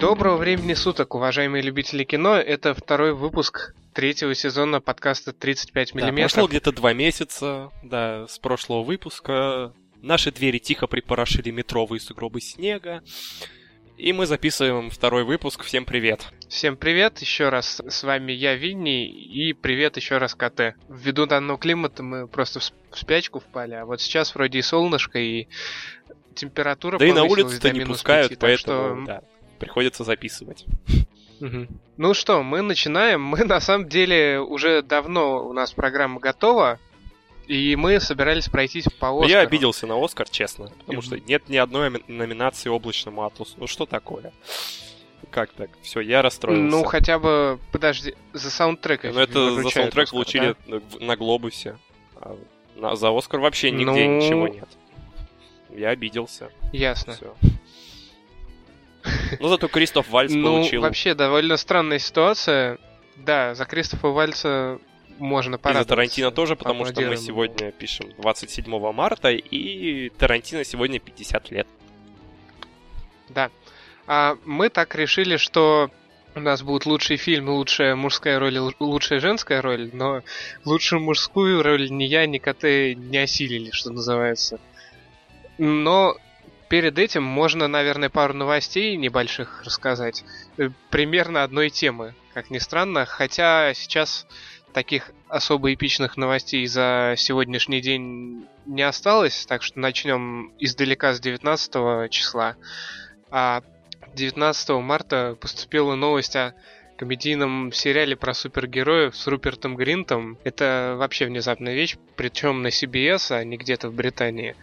Доброго времени суток, уважаемые любители кино. Это второй выпуск третьего сезона подкаста 35 Да, миллиметров. прошло где-то два месяца, да, с прошлого выпуска. Наши двери тихо припорошили метровые сугробы снега. И мы записываем второй выпуск. Всем привет. Всем привет еще раз. С вами я, Винни, и привет еще раз КТ. Ввиду данного климата мы просто в спячку впали, а вот сейчас вроде и солнышко, и температура да и на до не пускают, пяти, так что поэтому да, приходится записывать. Мгм. Ну что, мы начинаем. Мы на самом деле уже давно у нас программа готова, и мы собирались пройтись по Оскару. я обиделся на Оскар, честно, потому что нет ни одной номинации облачному атласу. Ну что такое? Как так? Все, я расстроился. Ну, хотя бы, подожди, за саундтрек. Но это за саундтрек Оскар, получили в- на Глобусе. А на- за Оскар вообще нигде Ну- ничего нет. Я обиделся. да? Ясно. Всё. Ну, зато Кристоф Вальц Ну, получил. вообще, довольно странная ситуация. Да, за Кристофа Вальца можно И за порадоваться. Тарантино тоже, потому что мы сегодня пишем 27 марта, и Тарантино сегодня 50 лет. Да. А мы так решили, что у нас будет лучший фильм, лучшая мужская роль, и лучшая женская роль, но лучшую мужскую роль ни я, ни КТ не осилили, что называется. Но перед этим можно, наверное, пару новостей небольших рассказать. Э, Примерно одной темы, как ни странно. Хотя сейчас таких особо эпичных новостей за сегодняшний день не осталось, так что начнем издалека с 19 числа. А 19 марта поступила новость о комедийном сериале про супергероев с Рупертом Гринтом. Это вообще внезапная вещь, причем на CBS, а не где-то в Британии.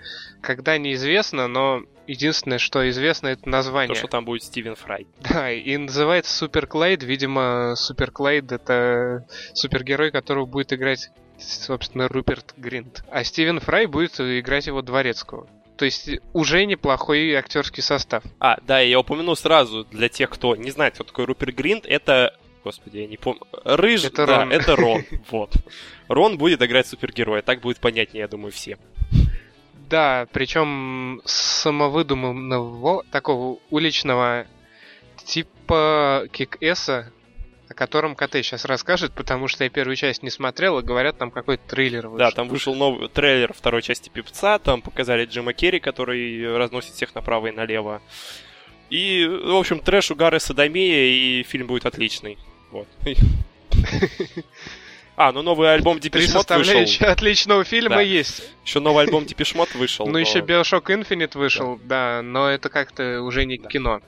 Когда неизвестно, но единственное, что известно, это название. То, что там будет Стивен Фрай. Да, и называется Супер Клайд. Видимо, Супер Клайд это супергерой, которого будет играть, собственно, Руперт Гринт. А Стивен Фрай будет играть его дворецкого. То есть уже неплохой актерский состав. А, да, я упомяну сразу для тех, кто не знает, кто такой Руперт Гринт, это... Господи, я не помню. Рыж... Это да, Рон. это Рон. Вот. Рон будет играть супергероя, так будет понятнее, я думаю, всем. Да, причем самовыдуманного такого уличного типа кик-эса, о котором КТ сейчас расскажет, потому что я первую часть не смотрел, и говорят, там какой-то трейлер вышел. Да, там вышел новый трейлер второй части Пипца, там показали Джима Керри, который разносит всех направо и налево. И, в общем, трэш, угар и садомия, и фильм будет отличный. Вот. А, ну новый альбом Depeche Mode вышел. отличного фильма Да. есть. Еще новый альбом Depeche Mode вышел. Ну, но- еще Bioshock Infinite вышел, да, но это как-то уже не Да. кино.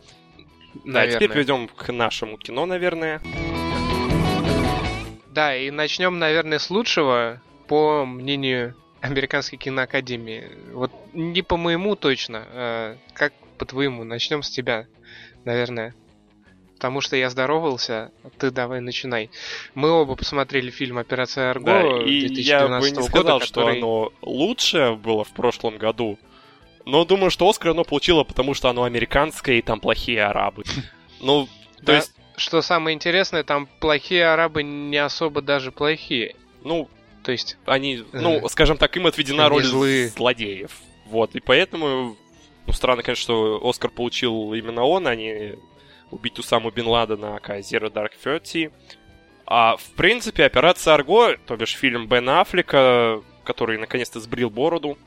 Да, теперь Наверное. перейдем к нашему кино, наверное. Да, и начнем, наверное, с лучшего, по мнению Американской киноакадемии. Вот не по моему точно, а как по твоему. Начнем с тебя, наверное. Потому что я здоровался, ты давай начинай. Мы оба посмотрели фильм «Операция Арго» Да, и я бы 2012 не года, сказал, что который- оно лучшее было в прошлом году. Но думаю, что Оскар оно получило, потому что оно американское, и там плохие арабы. Ну, то есть, Что самое интересное, там плохие арабы не особо даже плохие. ну, То есть, они, ну, скажем так, им отведена роль злодеев. Вот, и поэтому, ну, странно, конечно, что Оскар получил именно он, а не убить Усаму Бен Ладена, aka Zero Dark Thirty. А, в принципе, операция Арго, то бишь фильм Бена Аффлека, который наконец-то сбрил бороду,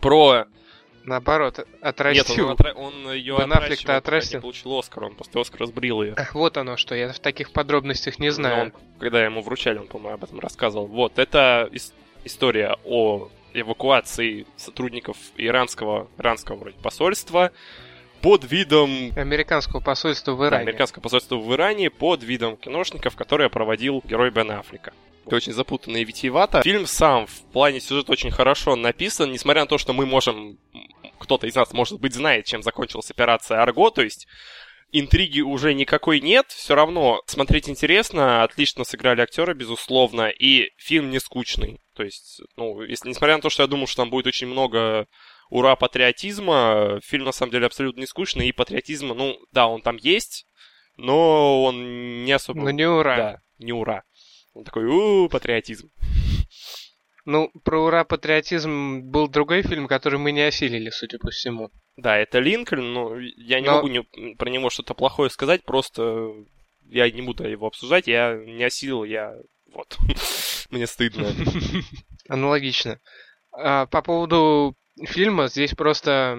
про... наоборот, Нет, отрастил. он, отра- он ее Бен пока отрастил. не получил Оскар, он после Оскара сбрил ее. Ах, вот оно что, я в таких подробностях не знаю. когда ему вручали, он, по-моему, об этом рассказывал. Вот, это ис- история о эвакуации сотрудников иранского, иранского вроде посольства под видом Американского посольства в да, Иране. американского посольства в Иране под видом киношников, которые проводил герой Бен Аффлека. Это очень запутанно и витиевато. Фильм сам в плане сюжета очень хорошо написан, несмотря на то, что мы можем... Кто-то из нас, может быть, знает, чем закончилась операция Арго, то есть интриги уже никакой нет, все равно смотреть интересно, отлично сыграли актеры, безусловно, и фильм не скучный. То есть, ну, если, несмотря на то, что я думал, что там будет очень много ура патриотизма, фильм на самом деле абсолютно не скучный, и патриотизма, ну, да, он там есть, но он не особо... Но не ура. Да, не ура. Он такой, у патриотизм. Ну, про ура патриотизм был другой фильм, который мы не осилили, судя по всему. Да, это Линкольн, но я не Но- могу не- про него что-то плохое сказать, просто я не буду его обсуждать, я не осилил, я вот. Мне стыдно. Аналогично. А, по поводу фильма, здесь просто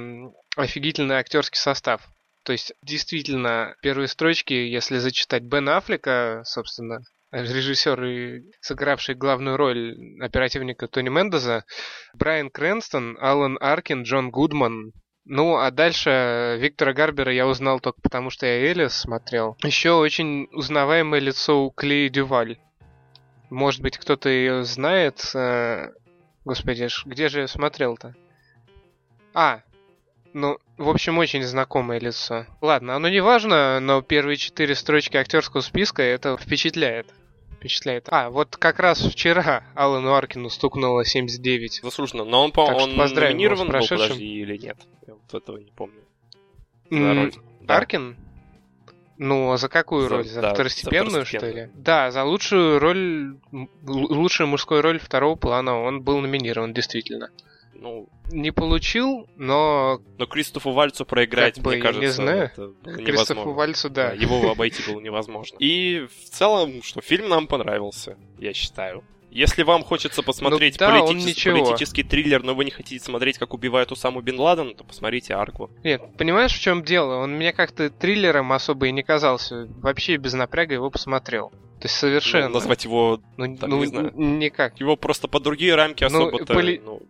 офигительный актерский состав. То есть, действительно, первые строчки, если зачитать Бен Аффлека, собственно, режиссер и сыгравший главную роль оперативника Тони Мендеза, Брайан Крэнстон, Алан Аркин, Джон Гудман. Ну, а дальше Виктора Гарбера я узнал только потому, что я Элис смотрел. Еще очень узнаваемое лицо у Клеи Дюваль. Может быть, кто-то ее знает. э, Господи, где же я смотрел-то? А, ну, в общем, очень знакомое лицо. Ладно, оно не важно, но первые четыре строчки актерского списка это впечатляет. Впечатляет. А, вот как раз вчера Алану Аркину стукнуло 79. Заслуженно. Но он, по что он номинирован был, подожди, или нет? Я вот этого не помню. За М. Да. Аркин? Ну, а за какую За- роль? За да, за второстепенную, что второстепенную. ли? Да, за лучшую роль, лучшую мужскую роль второго плана он был номинирован, действительно. Ну, Не получил, но но Кристофу Вальцу проиграть, Как бы, мне я не кажется, знаю. это было Кристофу невозможно. Вальцу, да. Да, его обойти было невозможно. И в целом, что фильм нам понравился, я считаю. Если вам хочется посмотреть Ну да, политичес- политический триллер, но вы не хотите смотреть, как убивают Усаму Бен Ладена, то посмотрите Арку. Нет, понимаешь, в чем дело? Он мне как-то триллером особо и не казался. Вообще без напряга его посмотрел. То есть совершенно. Ну, назвать его... Ну, так, ну, не знаю. никак. Его просто по другие рамки Ну, особо-то... поли- Ну,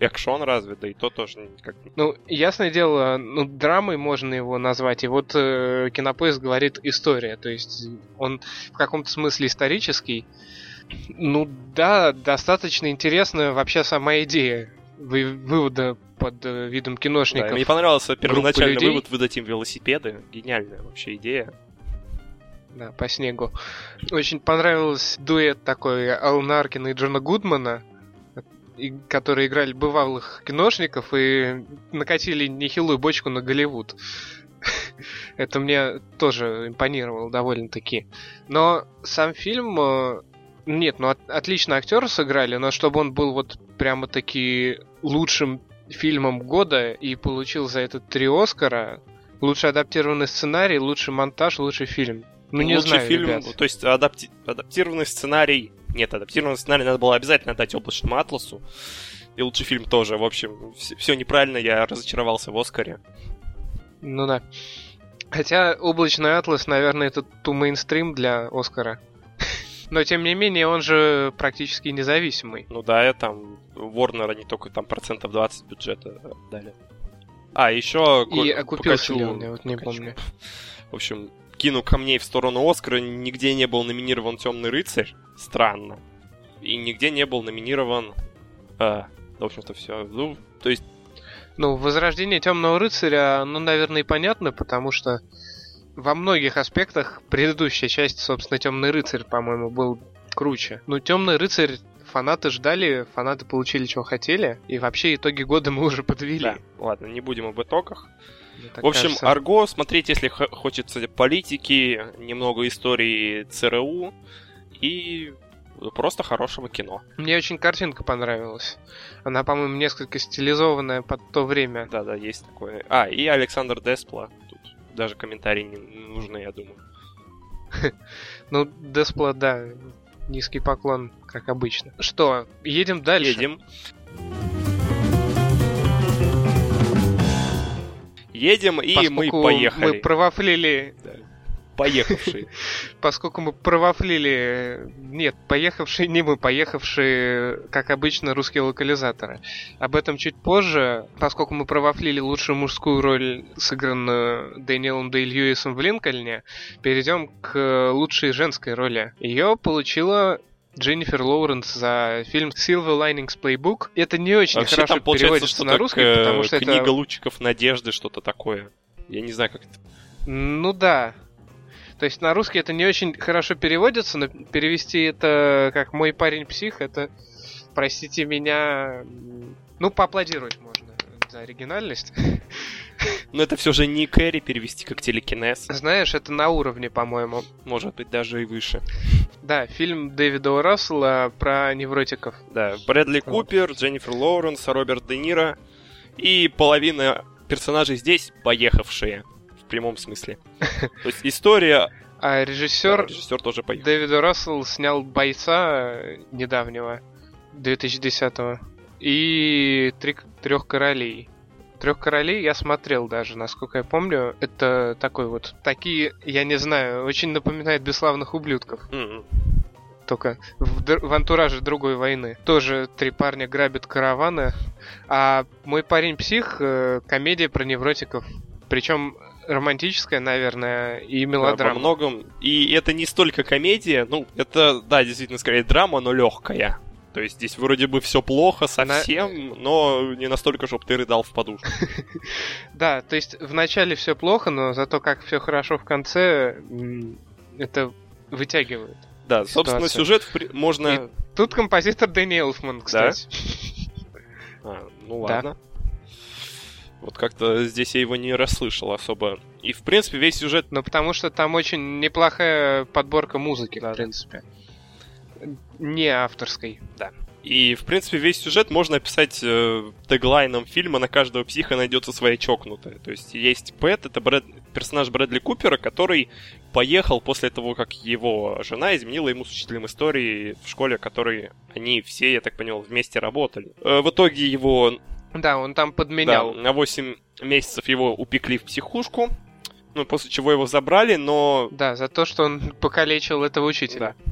экшон разве, да и то тоже как Ну, ясное дело, ну, драмой можно его назвать. И вот э, Кинопоиск говорит история. То есть он в каком-то смысле исторический. Ну да, достаточно интересная вообще сама идея вы- вывода под э, видом Да, киношников. мне понравился первоначальный людей. вывод выдать им велосипеды. Гениальная вообще идея. Да, по снегу. Очень понравился дуэт такой Алана Аркина и Джона Гудмана, которые играли бывалых киношников и накатили нехилую бочку на Голливуд. Это мне тоже импонировало довольно-таки. Но сам фильм... э, Нет, ну от- отлично актеры сыграли, но чтобы он был вот прямо-таки лучшим фильмом года и получил за это три Оскара, лучший адаптированный сценарий, лучший монтаж, лучший фильм. Ну, не Лучший знаю, фильм, ребят. то есть адапти- адаптированный сценарий... Нет, адаптированный сценарий надо было обязательно дать облачному атласу. И лучший фильм тоже. В общем, все, неправильно, я разочаровался в Оскаре. Ну да. Хотя облачный атлас, наверное, это ту мейнстрим для Оскара. Но тем не менее, он же практически независимый. Ну да, я там Warner они только там процентов 20 бюджета дали. А, еще... И окупился ли он, я вот не покачу. помню. В общем, кину камней в сторону Оскара, нигде не был номинирован Темный рыцарь. Странно. И нигде не был номинирован... а, в общем-то, все. Ну, то есть, Ну, возрождение темного рыцаря, ну, наверное, и понятно, потому что во многих аспектах предыдущая часть, собственно, темный рыцарь, по-моему, был круче. Ну, темный рыцарь фанаты ждали, фанаты получили, чего хотели, и вообще итоги года мы уже подвели. да, ладно, не будем об итогах. В общем, кажется. Арго смотреть, если хочется политики, немного истории ЦРУ и просто хорошего кино. Мне очень картинка понравилась. Она, по-моему, несколько стилизованная под то время. Да-да, есть такое. А, и Александр Деспла. Тут даже комментарии не нужны, я думаю. Ну, Деспла, да, низкий поклон, как обычно. Что, едем дальше? Едем. Едем, и мы Поскольку поехали. Мы провафлили... Поехавшие. Поскольку мы провафлили... Нет, поехавшие не мы, поехавшие, как обычно, русские локализаторы. Об этом чуть позже, поскольку мы провафлили лучшую мужскую роль, сыгранную Дэниелом Дэй Льюисом в Линкольне, перейдем к лучшей женской роли. Ее получила Дженнифер Лоуренс за фильм Silver Linings Playbook. Это не очень Вообще хорошо там переводится что-то на русский, э, потому что книга это... лучиков надежды, что-то такое. Я не знаю, как это. Ну да. То есть на русский это не очень хорошо переводится, но перевести это как мой парень псих, это, простите меня, ну поаплодировать можно за оригинальность. Но это все же не Кэрри перевести как телекинез. Знаешь, это на уровне, по-моему. Может быть, даже и выше. Да, фильм Дэвида О. Рассела про невротиков. Да, Брэдли Купер, Дженнифер Лоуренс, Роберт Де Ниро и половина персонажей здесь поехавшие в прямом смысле. То есть история... А режиссер, режиссер тоже поехал. Дэвид Рассел снял «Бойца» недавнего, 2010-го, и «Трех королей». Трех королей я смотрел даже, насколько я помню. Это такой вот. Такие, я не знаю, очень напоминает бесславных ублюдков. М-м. Только в, в антураже другой войны. Тоже три парня грабят караваны. А мой парень псих э, комедия про невротиков. Причем романтическая, наверное, и мелодрама. Да, во многом. И это не столько комедия, ну, это, да, действительно, скорее драма, но легкая. То есть здесь вроде бы все плохо совсем, Она... но не настолько, чтобы ты рыдал в подушку. Да, то есть вначале все плохо, но зато как все хорошо в конце, это вытягивает. Да, собственно, сюжет можно... тут композитор Дэнни Элфман, кстати. А, ну ладно. Вот как-то здесь я его не расслышал особо. И, в принципе, весь сюжет... Ну, потому что там очень неплохая подборка музыки, в принципе не авторской. Да. И, в принципе, весь сюжет можно описать э, теглайном фильма «На каждого психа найдется своя чокнутая». То есть есть Пэт, это Брэд, персонаж Брэдли Купера, который поехал после того, как его жена изменила ему с учителем истории в школе, в которой они все, я так понял, вместе работали. Э, в итоге его... Да, он там подменял. Да, на 8 месяцев его упекли в психушку, ну, после чего его забрали, но... Да, за то, что он покалечил этого учителя. Да.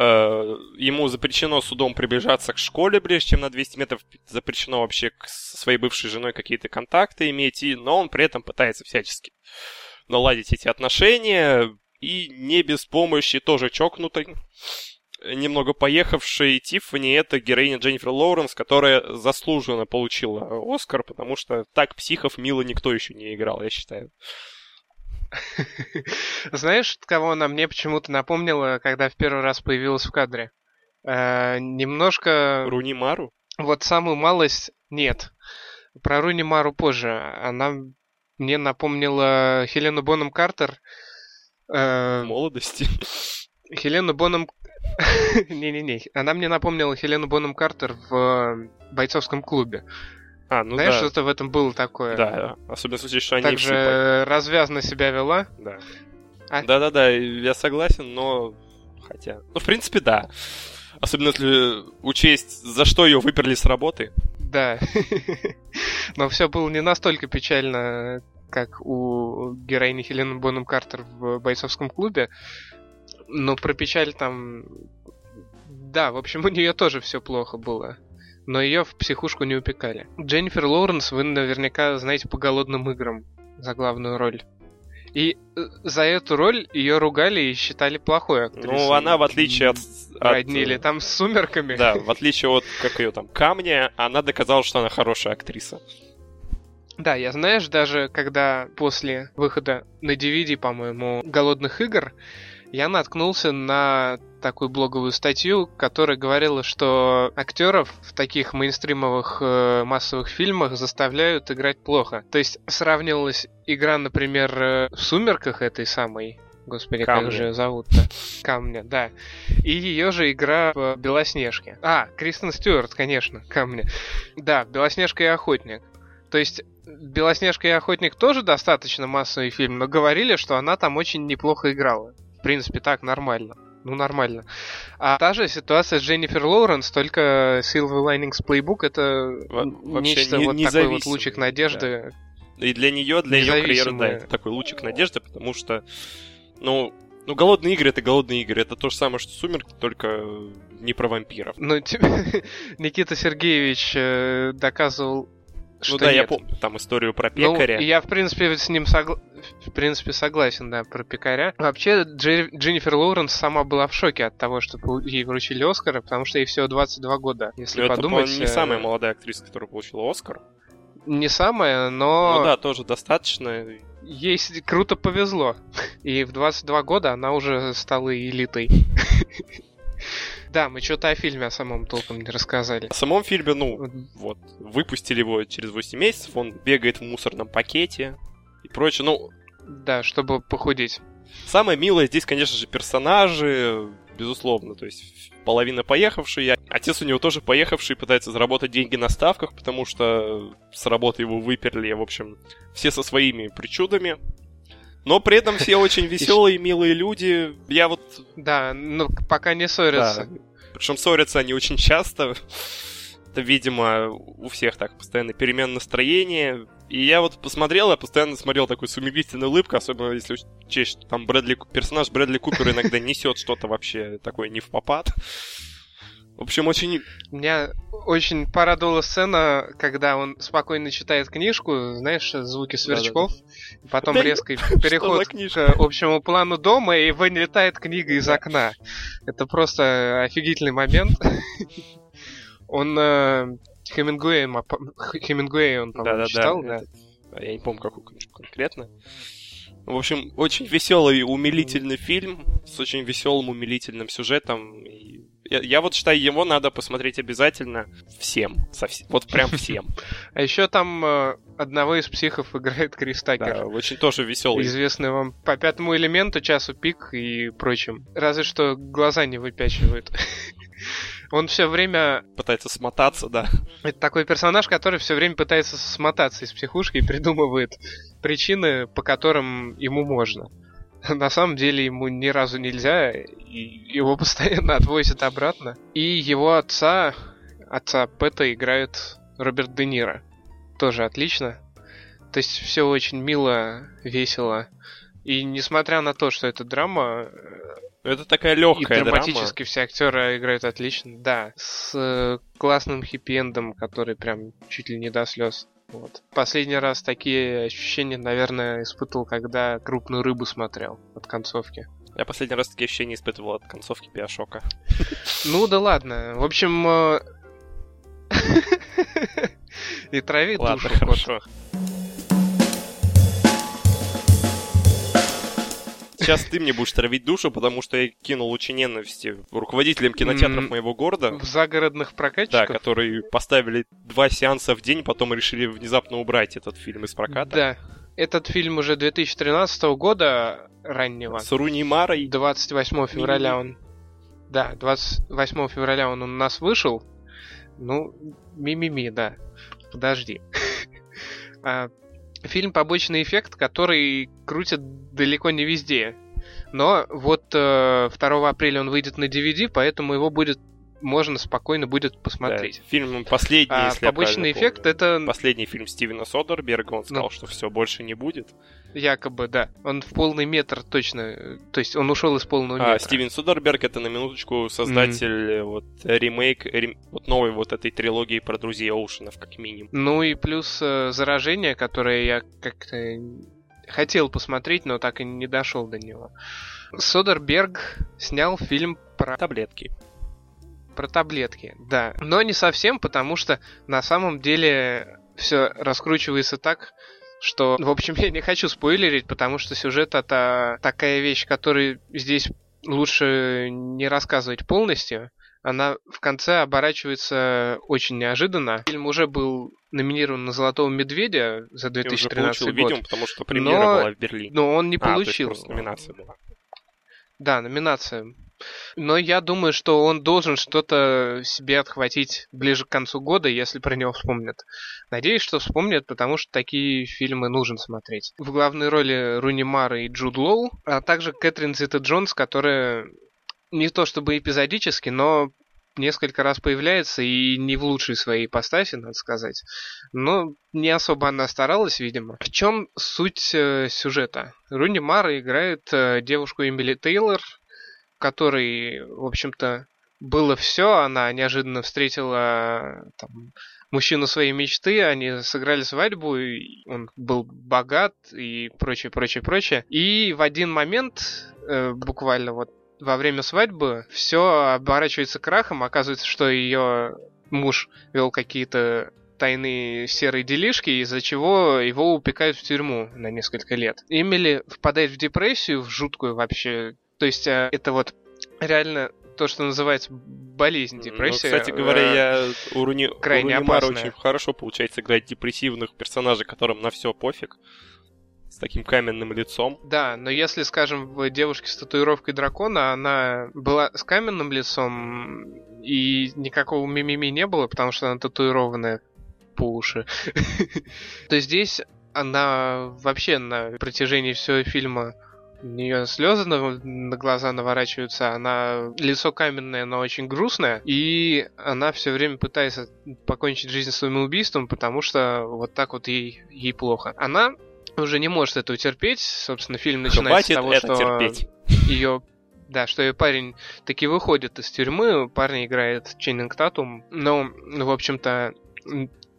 Э, ему запрещено судом приближаться к школе, прежде чем на 200 метров запрещено вообще к своей бывшей женой какие-то контакты иметь, и, но он при этом пытается всячески наладить эти отношения, и не без помощи тоже чокнутой, немного поехавшей Тиффани, это героиня Дженнифер Лоуренс, которая заслуженно получила Оскар, потому что так психов мило никто еще не играл, я считаю. Знаешь, кого она мне почему-то напомнила, когда в первый раз появилась в кадре? Э, немножко... Руни Мару? Вот самую малость нет. Про Руни Мару позже. Она мне напомнила Хелену Боном Картер. Э, молодости. Хелену Боном... Не-не-не. Она мне напомнила Хелену Боном Картер в бойцовском клубе. А, ну Знаешь, да. что-то в этом было такое. Да, особенно в случае, что они Также все... развязно себя вела. Да. А? Да-да-да, я согласен, но... Хотя... Ну, в принципе, да. Особенно если учесть, за что ее выперли с работы. Да. Но все было не настолько печально, как у героини Хелены Бонем Картер в бойцовском клубе. Но про печаль там... Да, в общем, у нее тоже все плохо было но ее в психушку не упекали. Дженнифер Лоуренс вы наверняка знаете по голодным играм за главную роль. И э, за эту роль ее ругали и считали плохой актрисой. Ну, она, в отличие от... Роднили от... там с сумерками. Да, в отличие от, как ее там, камня, она доказала, что она хорошая актриса. Да, я знаешь, даже когда после выхода на DVD, по-моему, «Голодных игр», я наткнулся на такую блоговую статью, которая говорила, что актеров в таких мейнстримовых э, массовых фильмах заставляют играть плохо. То есть сравнивалась игра, например, э, в «Сумерках» этой самой, Господи, Камня. как же зовут-то? Камня, да. И ее же игра в Белоснежке. А, Кристен Стюарт, конечно, Камня. Да, Белоснежка и Охотник. То есть Белоснежка и Охотник тоже достаточно массовый фильм, но говорили, что она там очень неплохо играла. В принципе, так нормально. Ну, нормально. А та же ситуация с Дженнифер Лоуренс, только Silver Linings Playbook это Во- нечто не, вот такой вот лучик надежды. Да. И для нее, для ее карьеры, да, это такой лучик надежды, потому что, ну, ну, голодные игры это голодные игры. Это то же самое, что Сумерки, только не про вампиров. Ну, Никита Сергеевич э, доказывал что ну да, нет. я помню там историю про ну, пекаря. Ну, я, в принципе, с ним согла... в принципе согласен, да, про пекаря. Вообще, Дж... Дженнифер Лоуренс сама была в шоке от того, что ей вручили Оскар, потому что ей всего 22 года, если ну, подумать. Это, не самая молодая актриса, которая получила Оскар. Не самая, но... Ну да, тоже достаточно. Ей круто повезло. И в 22 года она уже стала элитой. Да, мы что-то о фильме о самом толком не рассказали. О самом фильме, ну, вот, выпустили его через 8 месяцев, он бегает в мусорном пакете и прочее, ну... Да, чтобы похудеть. Самое милое здесь, конечно же, персонажи, безусловно. То есть половина поехавший, отец у него тоже поехавший, пытается заработать деньги на ставках, потому что с работы его выперли, в общем, все со своими причудами. Но при этом все очень веселые, милые люди. Я вот... Да, но пока не ссорятся. Да. Причем ссорятся они очень часто. Это, видимо, у всех так постоянно перемен настроения. И я вот посмотрел, я постоянно смотрел такой с умилительной улыбкой, особенно если учесть, что там Брэдли, персонаж Брэдли Купер иногда несет что-то вообще такое не в попад. В общем, очень... Меня очень порадовала сцена, когда он спокойно читает книжку, знаешь, звуки сверчков, Да-да-да. потом да резкий переход к общему плану дома, и вылетает книга из окна. Это просто офигительный момент. Он э, Хемингуэй, Хемингуэй он, по-моему, да, да, читал, да. да. Я не помню, какую книжку конкретно. В общем, очень веселый, умилительный фильм с очень веселым, умилительным сюжетом. И я, я вот считаю, его надо посмотреть обязательно всем. Совсем, вот прям всем. А еще там э, одного из психов играет Крис Такер. Да, очень тоже веселый. Известный вам по пятому элементу, часу пик и прочим. Разве что глаза не выпячивает. Он все время... Пытается смотаться, да. Это такой персонаж, который все время пытается смотаться из психушки и придумывает причины, по которым ему можно. На самом деле ему ни разу нельзя, и его постоянно отвозят обратно. И его отца, отца Пэта играет Роберт Де Ниро. Тоже отлично. То есть все очень мило, весело. И несмотря на то, что это драма, это такая легкая и драматически все актеры играют отлично, да. С э, классным хиппи-эндом, который прям чуть ли не до слез. Вот. Последний раз такие ощущения, наверное, испытывал, когда крупную рыбу смотрел от концовки. Я последний раз такие ощущения испытывал от концовки Биошока. Ну да ладно. В общем... Э, и травит душу. хорошо. Сейчас ты мне будешь травить душу, потому что я кинул лучи ненависти руководителям кинотеатров моего города. В загородных прокатчиков? Да, которые поставили два сеанса в день, потом решили внезапно убрать этот фильм из проката. Да. Этот фильм уже 2013 года раннего. С Руни Марой. 28 февраля он... Да, 28 февраля он у нас вышел. Ну, мимими, да. Подожди. Фильм «Побочный эффект», который крутят далеко не везде. Но вот э, 2 апреля он выйдет на DVD, поэтому его будет можно спокойно будет посмотреть. Да, фильм последний, а, если побочный эффект помню. это последний фильм Стивена Содерберга. Он сказал, ну, что все больше не будет. Якобы, да. Он в полный метр точно. То есть он ушел из полного а, метра. Стивен Содерберг это на минуточку создатель mm. вот ремейк рем, вот новой вот этой трилогии про друзей Оушенов, как минимум. Ну и плюс э, заражение, которое я как-то хотел посмотреть, но так и не дошел до него. Содерберг снял фильм про таблетки. Про таблетки, да. Но не совсем, потому что на самом деле все раскручивается так, что, в общем, я не хочу спойлерить, потому что сюжет это такая вещь, которую здесь лучше не рассказывать полностью. Она в конце оборачивается очень неожиданно. Фильм уже был номинирован на Золотого Медведя за 2013 год. Видимо, потому что премьера но... была в Берлине. Но он не а, получил. номинация была. Да, номинация. Но я думаю, что он должен что-то себе отхватить ближе к концу года, если про него вспомнят. Надеюсь, что вспомнят, потому что такие фильмы нужно смотреть. В главной роли Руни Мара и Джуд Лоу, а также Кэтрин Зита Джонс, которая не то чтобы эпизодически, но несколько раз появляется и не в лучшей своей ипостаси, надо сказать. Но не особо она старалась, видимо. В чем суть э, сюжета? Руни Мара играет э, девушку Эмили Тейлор, которой, в общем-то, было все. Она неожиданно встретила там, мужчину своей мечты, они сыграли свадьбу, и он был богат и прочее, прочее, прочее. И в один момент, э, буквально вот во время свадьбы все оборачивается крахом, оказывается, что ее муж вел какие-то тайные серые делишки, из-за чего его упекают в тюрьму на несколько лет. Эмили впадает в депрессию, в жуткую вообще. То есть э, это вот реально то, что называется болезнь, ну, депрессия. Ну, кстати говоря, э, я у Руни, крайне у Руни очень хорошо получается играть депрессивных персонажей, которым на все пофиг. с таким каменным лицом. Да, но если, скажем, в девушке с татуировкой дракона, она была с каменным лицом, и никакого мимими не было, потому что она татуированная по уши, то здесь она вообще на протяжении всего фильма у нее слезы на, на глаза наворачиваются, она лицо каменное, но очень грустное, и она все время пытается покончить жизнь своим убийством, потому что вот так вот ей, ей плохо. Она уже не может этого терпеть, собственно, фильм начинается Хватит с того, это что терпеть. ее да, что ее парень таки выходит из тюрьмы, парень играет Ченнинг Татум, но, ну, в общем-то,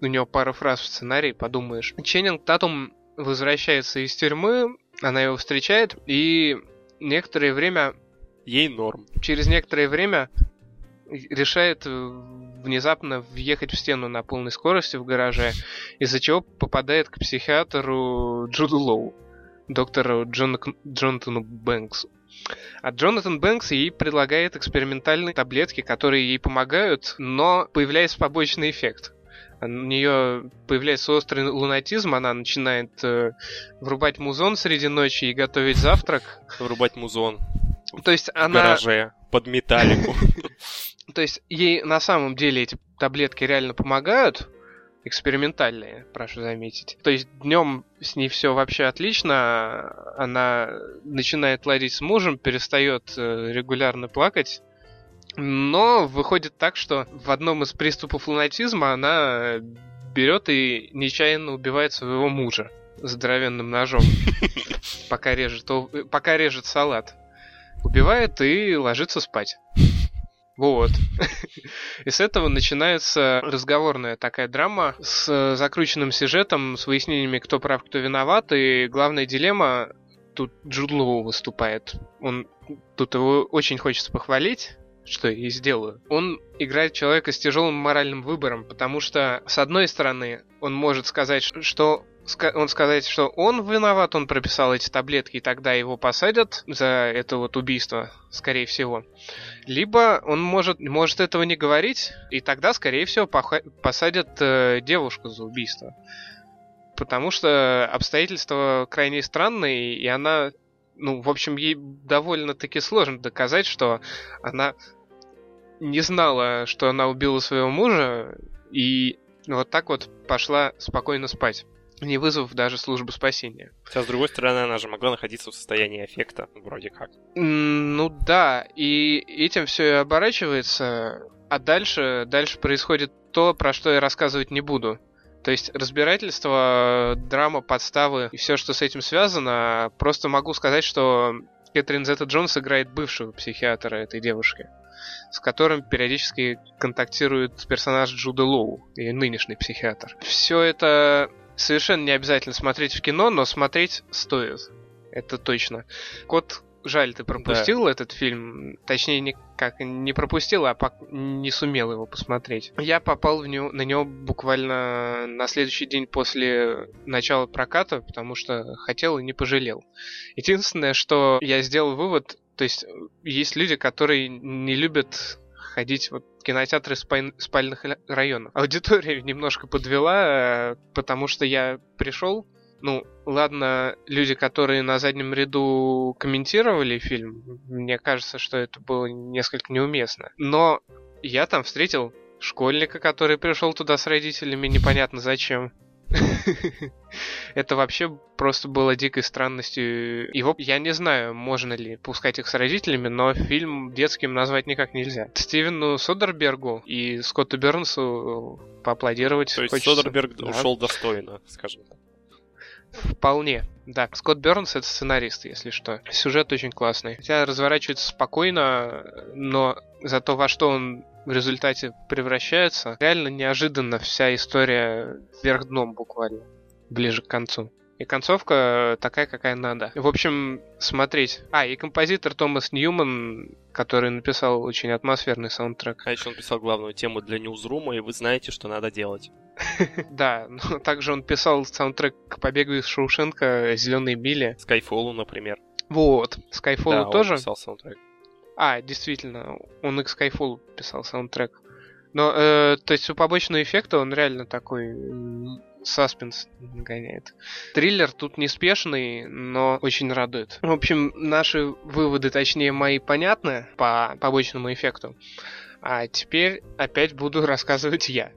у него пара фраз в сценарии, подумаешь. Ченнинг Татум возвращается из тюрьмы, она его встречает, и некоторое время... Ей норм. Через некоторое время решает внезапно въехать в стену на полной скорости в гараже, из-за чего попадает к психиатру Джуду Лоу, доктору Джон... Джонатану Бэнксу. А Джонатан Бэнкс ей предлагает экспериментальные таблетки, которые ей помогают, но появляется побочный эффект у нее появляется острый лунатизм, она начинает э, врубать музон среди ночи и готовить завтрак. Врубать музон. То есть В она... гараже. Под металлику. То есть ей на самом деле эти таблетки реально помогают, экспериментальные, прошу заметить. То есть днем с ней все вообще отлично, она начинает ладить с мужем, перестает э, регулярно плакать, но выходит так, что в одном из приступов лунатизма она берет и нечаянно убивает своего мужа здоровенным ножом, пока режет, пока режет салат. Убивает и ложится спать. Вот. И с этого начинается разговорная такая драма с закрученным сюжетом, с выяснениями, кто прав, кто виноват. И главная дилемма тут Джуд Лоу выступает. Он тут его очень хочется похвалить что я и сделаю. Он играет человека с тяжелым моральным выбором, потому что, с одной стороны, он может сказать, что он сказать, что он виноват, он прописал эти таблетки, и тогда его посадят за это вот убийство, скорее всего. Либо он может, может этого не говорить, и тогда, скорее всего, посадят э, девушку за убийство. Потому что обстоятельства крайне странные, и она ну, в общем, ей довольно-таки сложно доказать, что она не знала, что она убила своего мужа, и вот так вот пошла спокойно спать не вызвав даже службу спасения. Хотя, с другой стороны, она же могла находиться в состоянии эффекта, вроде как. Ну да, и этим все и оборачивается, а дальше, дальше происходит то, про что я рассказывать не буду. То есть разбирательство, драма, подставы и все, что с этим связано, просто могу сказать, что Кэтрин Зета Джонс играет бывшего психиатра этой девушки с которым периодически контактирует персонаж Джуда Лоу, и нынешний психиатр. Все это совершенно не обязательно смотреть в кино, но смотреть стоит. Это точно. Кот Жаль, ты пропустил да. этот фильм. Точнее, не, как не пропустил, а не сумел его посмотреть. Я попал в него, на него буквально на следующий день после начала проката, потому что хотел и не пожалел. Единственное, что я сделал вывод, то есть есть люди, которые не любят ходить вот в кинотеатры спаль... спальных районов. Аудитория немножко подвела, э, потому что я пришел, ну, ладно, люди, которые на заднем ряду комментировали фильм, мне кажется, что это было несколько неуместно. Но я там встретил школьника, который пришел туда с родителями, непонятно зачем. Это вообще просто было дикой странностью. Его, я не знаю, можно ли пускать их с родителями, но фильм детским назвать никак нельзя. Стивену Содербергу и Скотту Бернсу поаплодировать То есть. Содерберг да. ушел достойно, скажем так. Вполне. Да, Скотт Бернс это сценарист, если что. Сюжет очень классный. Хотя разворачивается спокойно, но зато во что он в результате превращается, реально неожиданно вся история вверх дном буквально, ближе к концу. И концовка такая, какая надо. В общем, смотреть. А, и композитор Томас Ньюман, который написал очень атмосферный саундтрек. А еще он писал главную тему для Ньюзрума, и вы знаете, что надо делать. Да, но также он писал саундтрек к побегу из Шоушенка, Зеленые мили. Скайфолу, например. Вот, Скайфолу тоже. Писал саундтрек. А, действительно, он и к Skyfall писал саундтрек. Но, э, то есть у побочного эффекта он реально такой саспенс гоняет. Триллер тут неспешный, но очень радует. В общем, наши выводы, точнее мои, понятны по побочному эффекту. А теперь опять буду рассказывать я.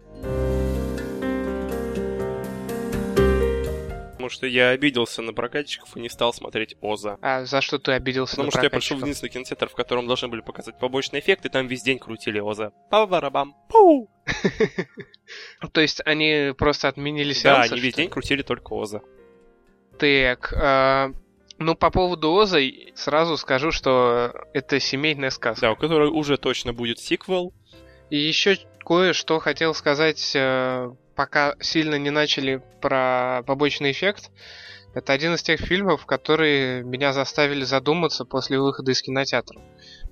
Потому что я обиделся на прокатчиков и не стал смотреть Оза. А за что ты обиделся Потому на что я пришел в единственный кинотеатр, в котором должны были показать побочный эффект, и там весь день крутили Оза. Па-барабам. Пу! То есть они просто отменили Да, сеансы? они весь день крутили только Оза. Так, а, ну по поводу Оза сразу скажу, что это семейная сказка. Да, у которой уже точно будет сиквел. И еще кое-что хотел сказать, э, пока сильно не начали про побочный эффект. Это один из тех фильмов, которые меня заставили задуматься после выхода из кинотеатра.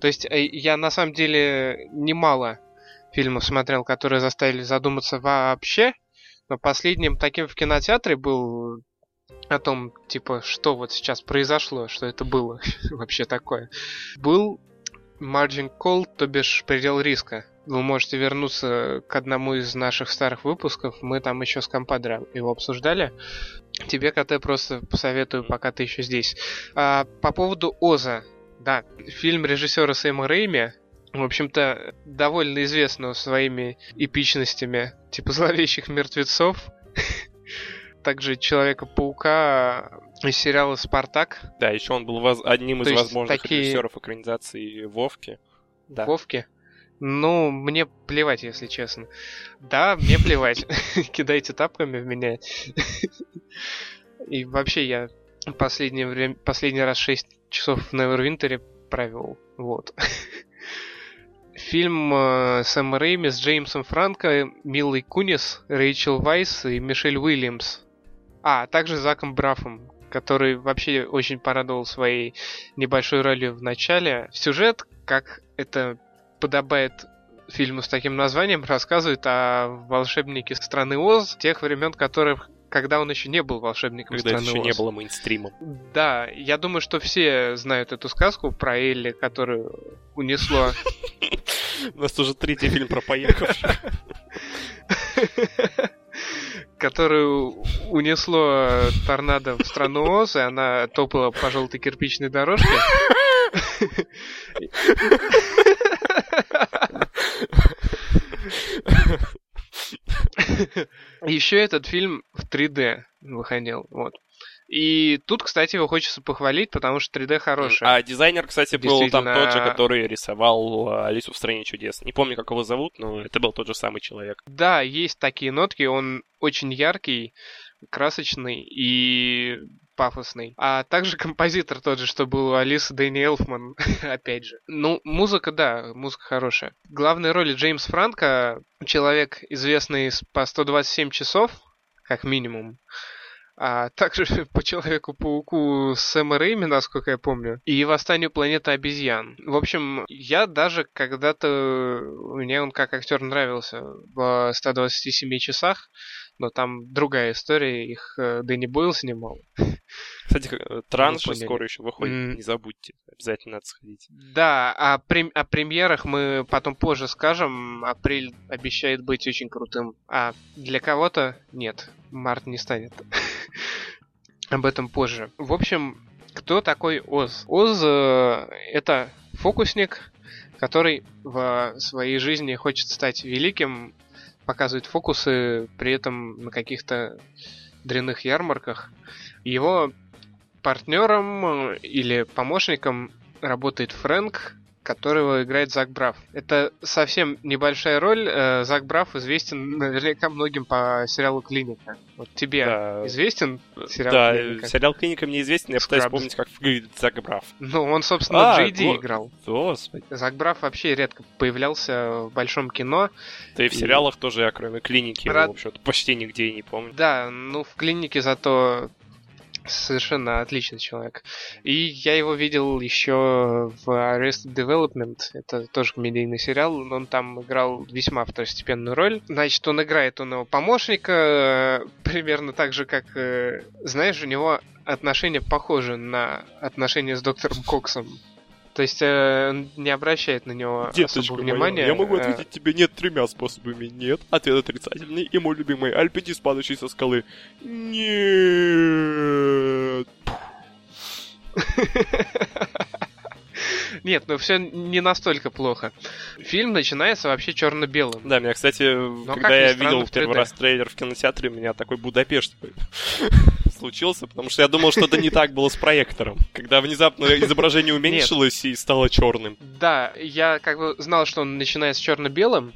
То есть э, я на самом деле немало фильмов смотрел, которые заставили задуматься вообще, но последним таким в кинотеатре был о том, типа, что вот сейчас произошло, что это было вообще такое. Был Margin Call, то бишь предел риска. Вы можете вернуться к одному из наших старых выпусков. Мы там еще с компадром его обсуждали. Тебе, КТ, просто посоветую, пока ты еще здесь. А, по поводу Оза. Да, фильм режиссера Сэма Рейми, в общем-то, довольно известного своими эпичностями, типа зловещих мертвецов. Также Человека-паука из сериала Спартак. Да, еще он был одним из возможных режиссеров экранизации Вовки. Да. Вовки. Ну, мне плевать, если честно. Да, мне плевать. Кидайте тапками в меня. И вообще я последнее время, последний раз 6 часов в Невервинтере провел. Вот. Фильм э, Сэма Рэйми с Джеймсом Франко, Милой Кунис, Рэйчел Вайс и Мишель Уильямс. А также Заком Брафом, который вообще очень порадовал своей небольшой ролью в начале. Сюжет, как это подобает фильму с таким названием, рассказывает о волшебнике страны Оз, тех времен, которых когда он еще не был волшебником Когда это страны еще не Оз. было мейнстримом. Да, я думаю, что все знают эту сказку про Элли, которую унесло У нас уже третий фильм про поехавших. которую унесло торнадо в страну Оз, и она топала по желтой кирпичной дорожке. Еще этот фильм в 3D выходил, вот. И тут, кстати, его хочется похвалить, потому что 3D хороший. А дизайнер, кстати, был там тот же, который рисовал э, Алису в стране чудес. Не помню, как его зовут, но это был тот же самый человек. Да, есть такие нотки, он очень яркий, красочный и пафосный. А также композитор тот же, что был у Алисы Дэнни Элфман, опять же. Ну, музыка, да, музыка хорошая. Главной роли Джеймс Франко, человек, известный по 127 часов, как минимум, а также по Человеку-пауку Сэма Рэйми, насколько я помню, и Восстанию планеты обезьян. В общем, я даже когда-то... Мне он как актер нравился в 127 часах, но там другая история, их э, Дэнни Бойл снимал. Кстати, э, транш скоро еще выходит, М. не забудьте. Обязательно надо сходить. Да, о, прем- о премьерах мы потом позже скажем. Апрель обещает быть очень крутым. А для кого-то нет. Март не станет. Об этом позже. В общем, кто такой Оз? Оз э, это фокусник, который в своей жизни хочет стать великим, показывает фокусы, при этом на каких-то дрянных ярмарках. Его партнером э, или помощником работает Фрэнк, которого играет Зак Браф. Это совсем небольшая роль. Э, Зак Браф известен наверняка многим по сериалу «Клиника». Вот тебе Да. известен сериал да, «Клиника»? сериал «Клиника» мне известен, я пытаюсь вспомнить, как выглядит Зак Браф. Ну, он, собственно, А, Джейди го- играл. Господи. Зак Браф вообще редко появлялся в большом кино. Да и в И- сериалах тоже я, кроме «Клиники», его, Рад- в общем-то, почти нигде и не помню. Да, ну в клинике зато совершенно отличный человек. И я его видел еще в Arrested Development. Это тоже комедийный сериал. Он там играл весьма второстепенную роль. Значит, он играет он его помощника, э, примерно так же, как, э, знаешь, у него отношения похожи на отношения с доктором Коксом. То есть э, не обращает на него Деточка особого моя, внимания. я могу э, ответить тебе нет тремя способами. Нет. Ответ отрицательный. И мой любимый альпинист, падающий со скалы. Нет. Нет, ну все не настолько плохо. Фильм начинается вообще черно-белым. Да, меня, кстати, как когда я видел в первый 3D. раз трейлер в кинотеатре, у меня такой Будапешт случился, потому что я думал, что это не так было с проектором. Когда внезапно изображение уменьшилось и стало черным. Да, я как бы знал, что он начинается черно-белым,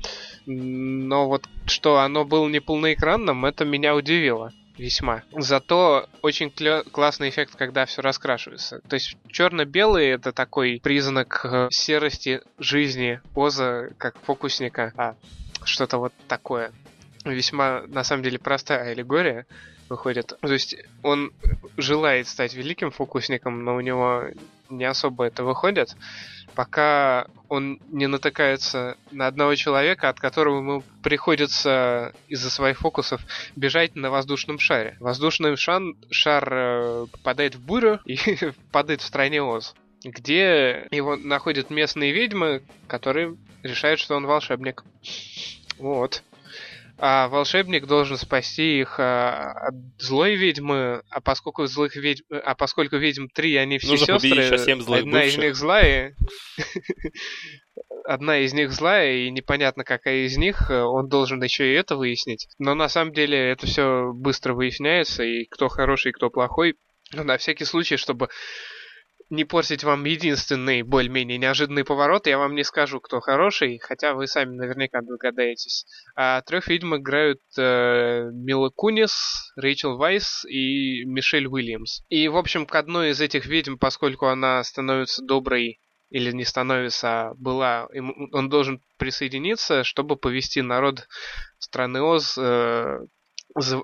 но вот что оно было не полноэкранным, это меня удивило весьма. Зато очень клё- классный эффект, когда все раскрашивается. То есть черно-белый это такой признак э, серости жизни Оза как фокусника. А, что-то вот такое. Весьма, на самом деле, простая аллегория выходит. То есть он желает стать великим фокусником, но у него не особо это выходит, пока он не натыкается на одного человека, от которого ему приходится из-за своих фокусов бежать на воздушном шаре. Воздушный шан, шар э, попадает в бурю и падает в стране Оз, где его находят местные ведьмы, которые решают, что он волшебник. Вот. А волшебник должен спасти их а, от злой ведьмы, а поскольку злых ведьм, а поскольку ведьм три, они все Нужно сестры, одна из бывших. них злая, одна из них злая, и непонятно, какая из них, э, он должен еще и это выяснить. Но на самом деле это все быстро выясняется, и кто хороший, и кто плохой. Но на всякий случай, чтобы не портить вам единственный более-менее неожиданный поворот, я вам не скажу, кто хороший, хотя вы сами наверняка догадаетесь. А трех ведьм играют э, Мила Кунис, Рэйчел Вайс и Мишель Уильямс. И, в общем, к одной из этих ведьм, поскольку она становится доброй или не становится, а была, он должен присоединиться, чтобы повести народ страны Оз э,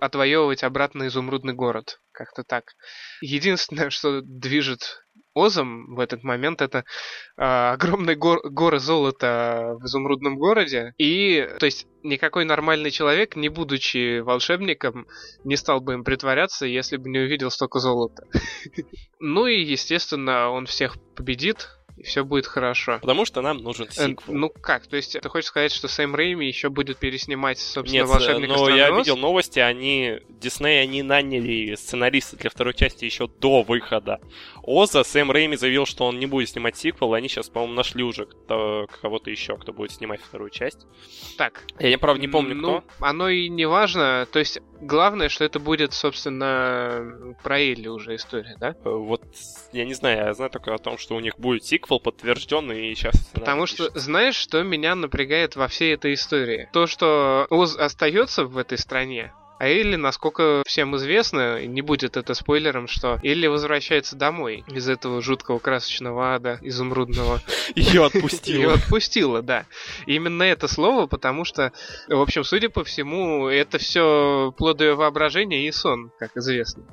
отвоевывать обратно изумрудный город. Как-то так. Единственное, что движет Озом в этот момент, это э, огромные гор- горы золота в изумрудном городе. И, то есть, никакой нормальный человек, не будучи волшебником, не стал бы им притворяться, если бы не увидел столько золота. Ну и, естественно, он всех победит, и все будет хорошо. Потому что нам нужен Э, сиквел. Ну как, то есть ты хочешь сказать, что Сэм Рейми еще будет переснимать, собственно, Нет, волшебника но я видел новости, они, Дисней, они наняли сценариста для второй части еще до выхода Оза. Сэм Рэйми заявил, что он не будет снимать сиквел, они сейчас, по-моему, нашли уже кого-то еще, кто будет снимать вторую часть. Так. Я, правда, не помню, ну, кто. оно и не важно. То есть, главное, что это будет, собственно, про Элли уже история, да? Э, Вот, я не знаю, я знаю только о том, что у них будет сиквел подтвержденный, и сейчас... Потому что, знаешь, что меня напрягает во всей этой истории? То, что Оз остается в этой стране, а Элли, насколько всем известно, не будет это спойлером, что Элли возвращается домой из этого жуткого красочного ада изумрудного. Ее Ее отпустил. отпустила, да. Именно это слово, потому что, в общем, судя по всему, это все плод ее воображения и сон, как известно.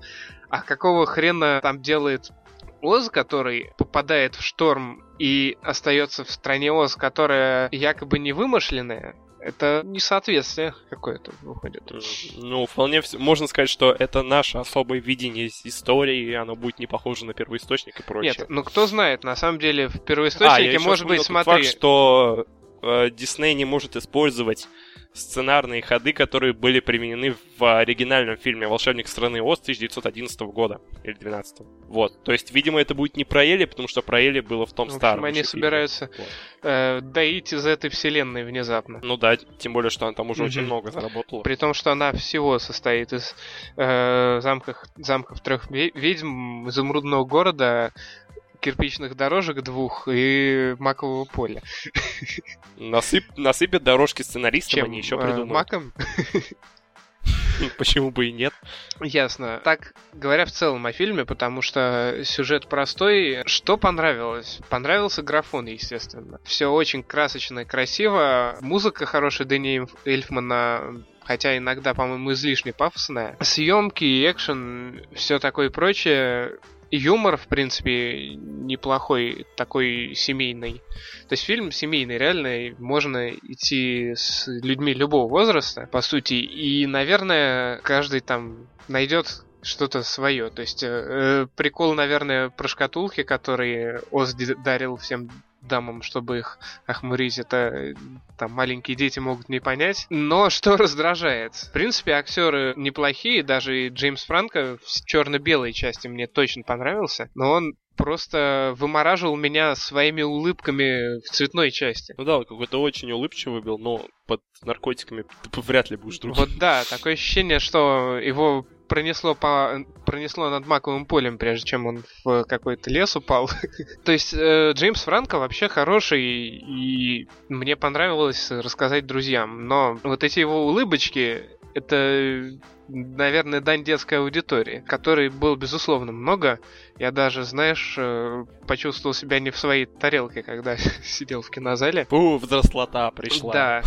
А какого хрена там делает Оз, который попадает в шторм и остается в стране Оз, которая якобы не вымышленная, это несоответствие какое-то выходит. Ну, вполне вс- можно сказать, что это наше особое видение истории, и оно будет не похоже на первоисточник и прочее. Нет, ну кто знает, на самом деле в А, первоисточнике еще может быть, смотри, факт, что э, Дисней не может использовать сценарные ходы, которые были применены в оригинальном фильме «Волшебник страны Оз» 1911 года или 12 Вот. То есть, видимо, это будет не про Элли, потому что про Элли было в том В общем, старом. они фильме. собираются- Вот. э, доить из этой вселенной внезапно. Ну да, тем более, что она там уже очень Мгм. много заработала. При том, что она всего состоит из э, замков, замков трех ве- ведьм, изумрудного города, кирпичных дорожек двух и макового поля. Насып... Насыпят дорожки сценаристам, Чем? они еще э, придумают. маком? Почему бы и нет? Ясно. Так, говоря в целом о фильме, потому что сюжет простой, что понравилось? Понравился графон, естественно. Все очень красочно и красиво. Музыка хорошая Дэни Эльф- Эльфмана, хотя иногда, по-моему, излишне пафосная. Съемки, экшен, все такое прочее. Юмор, в принципе, неплохой, такой семейный. То есть фильм семейный, реально, можно идти с людьми любого возраста, по сути, и, наверное, каждый там найдет что-то свое. То есть э, прикол, наверное, про шкатулки, которые Оз дарил всем дамам, чтобы их охмурить, это там маленькие дети могут не понять. Но что раздражает? В принципе, актеры неплохие, даже и Джеймс Франко в черно-белой части мне точно понравился, но он просто вымораживал меня своими улыбками в цветной части. Ну да, какой-то очень улыбчивый был, но под наркотиками ты вряд ли будешь другим. Вот да, такое ощущение, что его пронесло, по, пронесло над маковым полем, прежде чем он в какой-то лес упал. То есть э, Джеймс Франко вообще хороший, и мне понравилось рассказать друзьям. Но вот эти его улыбочки, это наверное, дань детской аудитории, которой было, безусловно, много. Я даже, знаешь, э, почувствовал себя не в своей тарелке, когда сидел в кинозале. Фу, взрослота пришла. Да.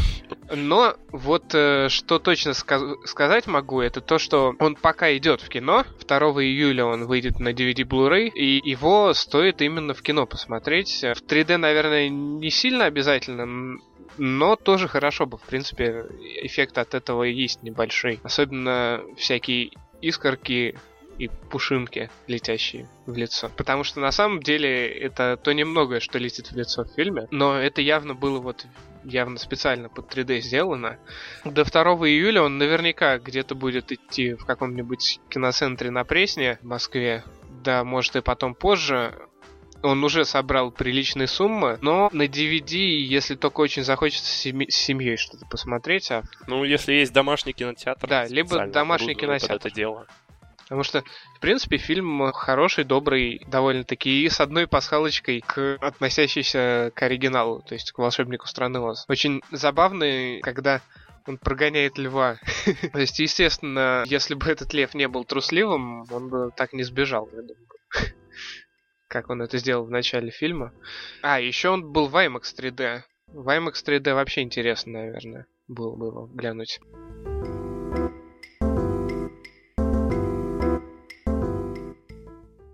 Но вот э, что точно сказ- сказать могу, это то, что он пока идет в кино. 2 июля он выйдет на DVD Blu-ray, и его стоит именно в кино посмотреть. В 3D, наверное, не сильно обязательно, но тоже хорошо бы, в принципе, эффект от этого есть небольшой. Особенно всякие искорки и пушинки, летящие в лицо. Потому что на самом деле это то немногое, что летит в лицо в фильме, но это явно было вот явно специально под 3D сделано. До 2 июля он наверняка где-то будет идти в каком-нибудь киноцентре на Пресне в Москве. Да, может и потом позже он уже собрал приличные суммы, но на DVD, если только очень захочется с семьей что-то посмотреть, а... Ну, если есть домашний кинотеатр. Да, либо домашний кинотеатр. это дело. Потому что, в принципе, фильм хороший, добрый, довольно-таки, и с одной пасхалочкой к относящейся к оригиналу, то есть к волшебнику страны Оз. Очень забавный, когда он прогоняет льва. то есть, естественно, если бы этот лев не был трусливым, он бы так не сбежал, я думаю как он это сделал в начале фильма. А, еще он был в IMAX 3D. В IMAX 3D вообще интересно, наверное, было бы его глянуть.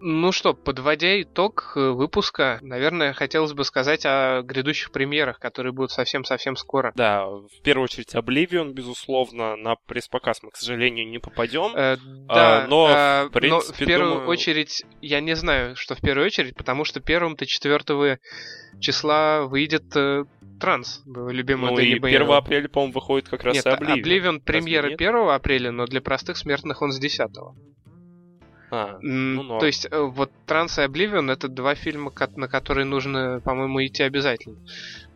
Ну что, подводя итог э, выпуска, наверное, хотелось бы сказать о грядущих премьерах, которые будут совсем-совсем скоро. Да, в первую очередь Oblivion, безусловно, на пресс-показ мы, к сожалению, не попадем. Э, да, а, но, э, в принципе, но в первую думаю... очередь, я не знаю, что в первую очередь, потому что первым-то 4 числа выйдет э, Транс, любимый Ну и 1 апреля, по-моему, выходит как раз Нет, Oblivion. Oblivion премьера 1 апреля, но для простых смертных он с 10 а, ну, То есть, э, вот Транс и Обливион это два фильма, на которые нужно, по-моему, идти обязательно.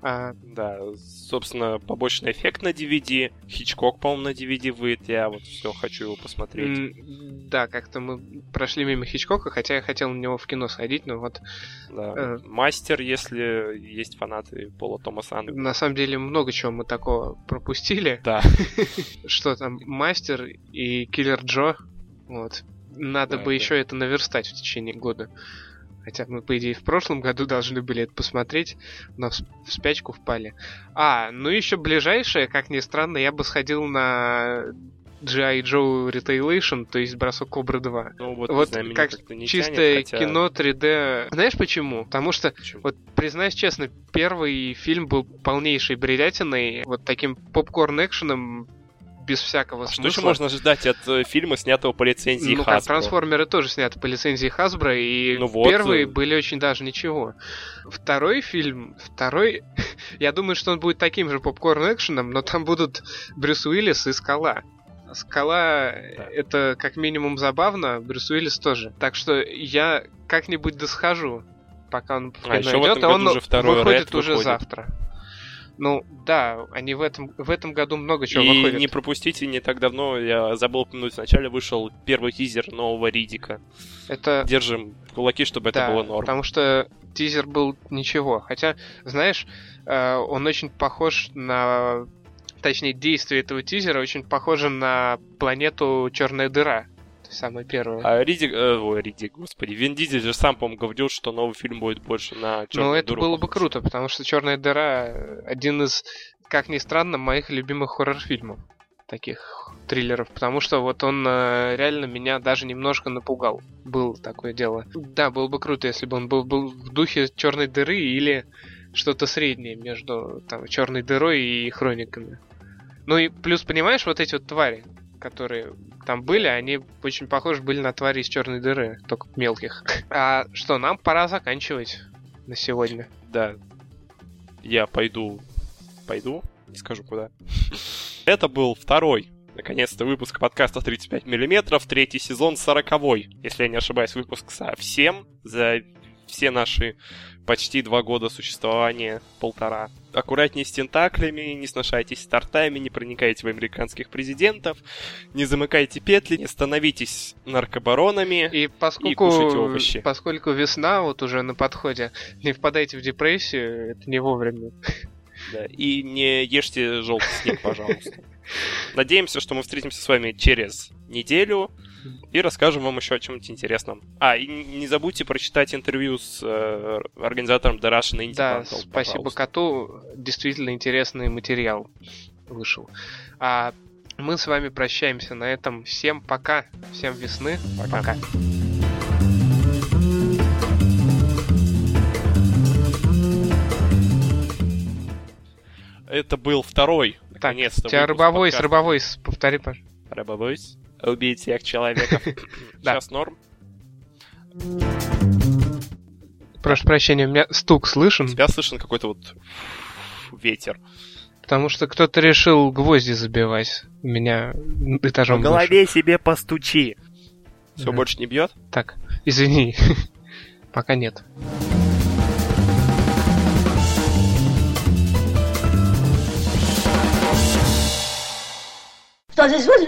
А... Да, собственно, побочный эффект на DVD. Хичкок, по-моему, на DVD выйдет. Я вот все хочу его посмотреть. Да, как-то мы прошли мимо Хичкока, хотя я хотел на него в кино сходить, но вот... Да. Э... Мастер, если есть фанаты Пола Томаса Андерсона. На самом деле много чего мы такого пропустили. Да. Что там, Мастер и Киллер Джо. Вот. Надо да, бы да. еще это наверстать в течение года. Хотя мы, по идее, в прошлом году должны были это посмотреть, но в спячку впали. А, ну еще ближайшее, как ни странно, я бы сходил на G.I. Joe Retailation, то есть бросок Кобры 2. Ну, вот, вот знаю, как чистое тянет, хотя... кино 3D. Знаешь почему? Потому что, почему? вот признаюсь честно, первый фильм был полнейшей бредятиной, вот таким попкорн-экшеном без всякого а смысла. Что еще можно ждать от э, фильма, снятого по лицензии ну, Hasbro? Как, трансформеры тоже сняты по лицензии Hasbro, и ну вот. первые были очень даже ничего. Второй фильм, второй, я думаю, что он будет таким же попкорн-экшеном, но там будут Брюс Уиллис и Скала. Скала да. это как минимум забавно, Брюс Уиллис тоже. Так что я как-нибудь досхожу, пока он в а, кино идет, а он уже выходит уже выходит. завтра. Ну, да, они в этом, в этом году много чего и выходят. не пропустите, не так давно, я забыл упомянуть, вначале вышел первый тизер нового Ридика. Это... Держим кулаки, чтобы да, это было норм. потому что тизер был ничего. Хотя, знаешь, э, он очень похож на... Точнее, действие этого тизера очень похоже на планету Черная дыра самое первое. А Ридик, э, ой, Ридик, господи, Вин Дизель же сам, по-моему, говорил, что новый фильм будет больше на черную Ну, это дыру, было бы круто, потому что Черная дыра один из, как ни странно, моих любимых хоррор-фильмов таких триллеров, потому что вот он э, реально меня даже немножко напугал. Было такое дело. Да, было бы круто, если бы он был, был в духе черной дыры или что-то среднее между там, черной дырой и хрониками. Ну и плюс, понимаешь, вот эти вот твари, которые там были, они очень похожи были на твари из черной дыры, только мелких. А что, нам пора заканчивать на сегодня. Да. Я пойду... Пойду? Не скажу куда. Это был второй Наконец-то выпуск подкаста 35 миллиметров, третий сезон, сороковой, если я не ошибаюсь, выпуск совсем за все наши почти два года существования, полтора. Аккуратнее с тентаклями, не сношайтесь с тортами, не проникайте в американских президентов, не замыкайте петли, не становитесь наркобаронами и, поскольку, и кушайте овощи. Поскольку весна вот уже на подходе, не впадайте в депрессию, это не вовремя. Да, и не ешьте желтый снег, пожалуйста. Надеемся, что мы встретимся с вами через неделю и расскажем вам еще о чем-нибудь интересном. А, и не забудьте прочитать интервью с э, организатором The Russian Indie Да, Bundle, спасибо пожалуйста. коту. Действительно интересный материал вышел. А мы с вами прощаемся на этом. Всем пока. Всем весны. Пока. пока. Это был второй Наконец-то. У тебя рыбовой, с рыбовой, повтори, пожалуйста. Рыбовой, убить всех человеков. Сейчас норм. Прошу прощения, у меня стук слышен. У тебя слышен какой-то вот ветер. Потому что кто-то решил гвозди забивать у меня этажом В голове выше. себе постучи. Все, да. больше не бьет? Так, извини. Пока нет. Что здесь вот,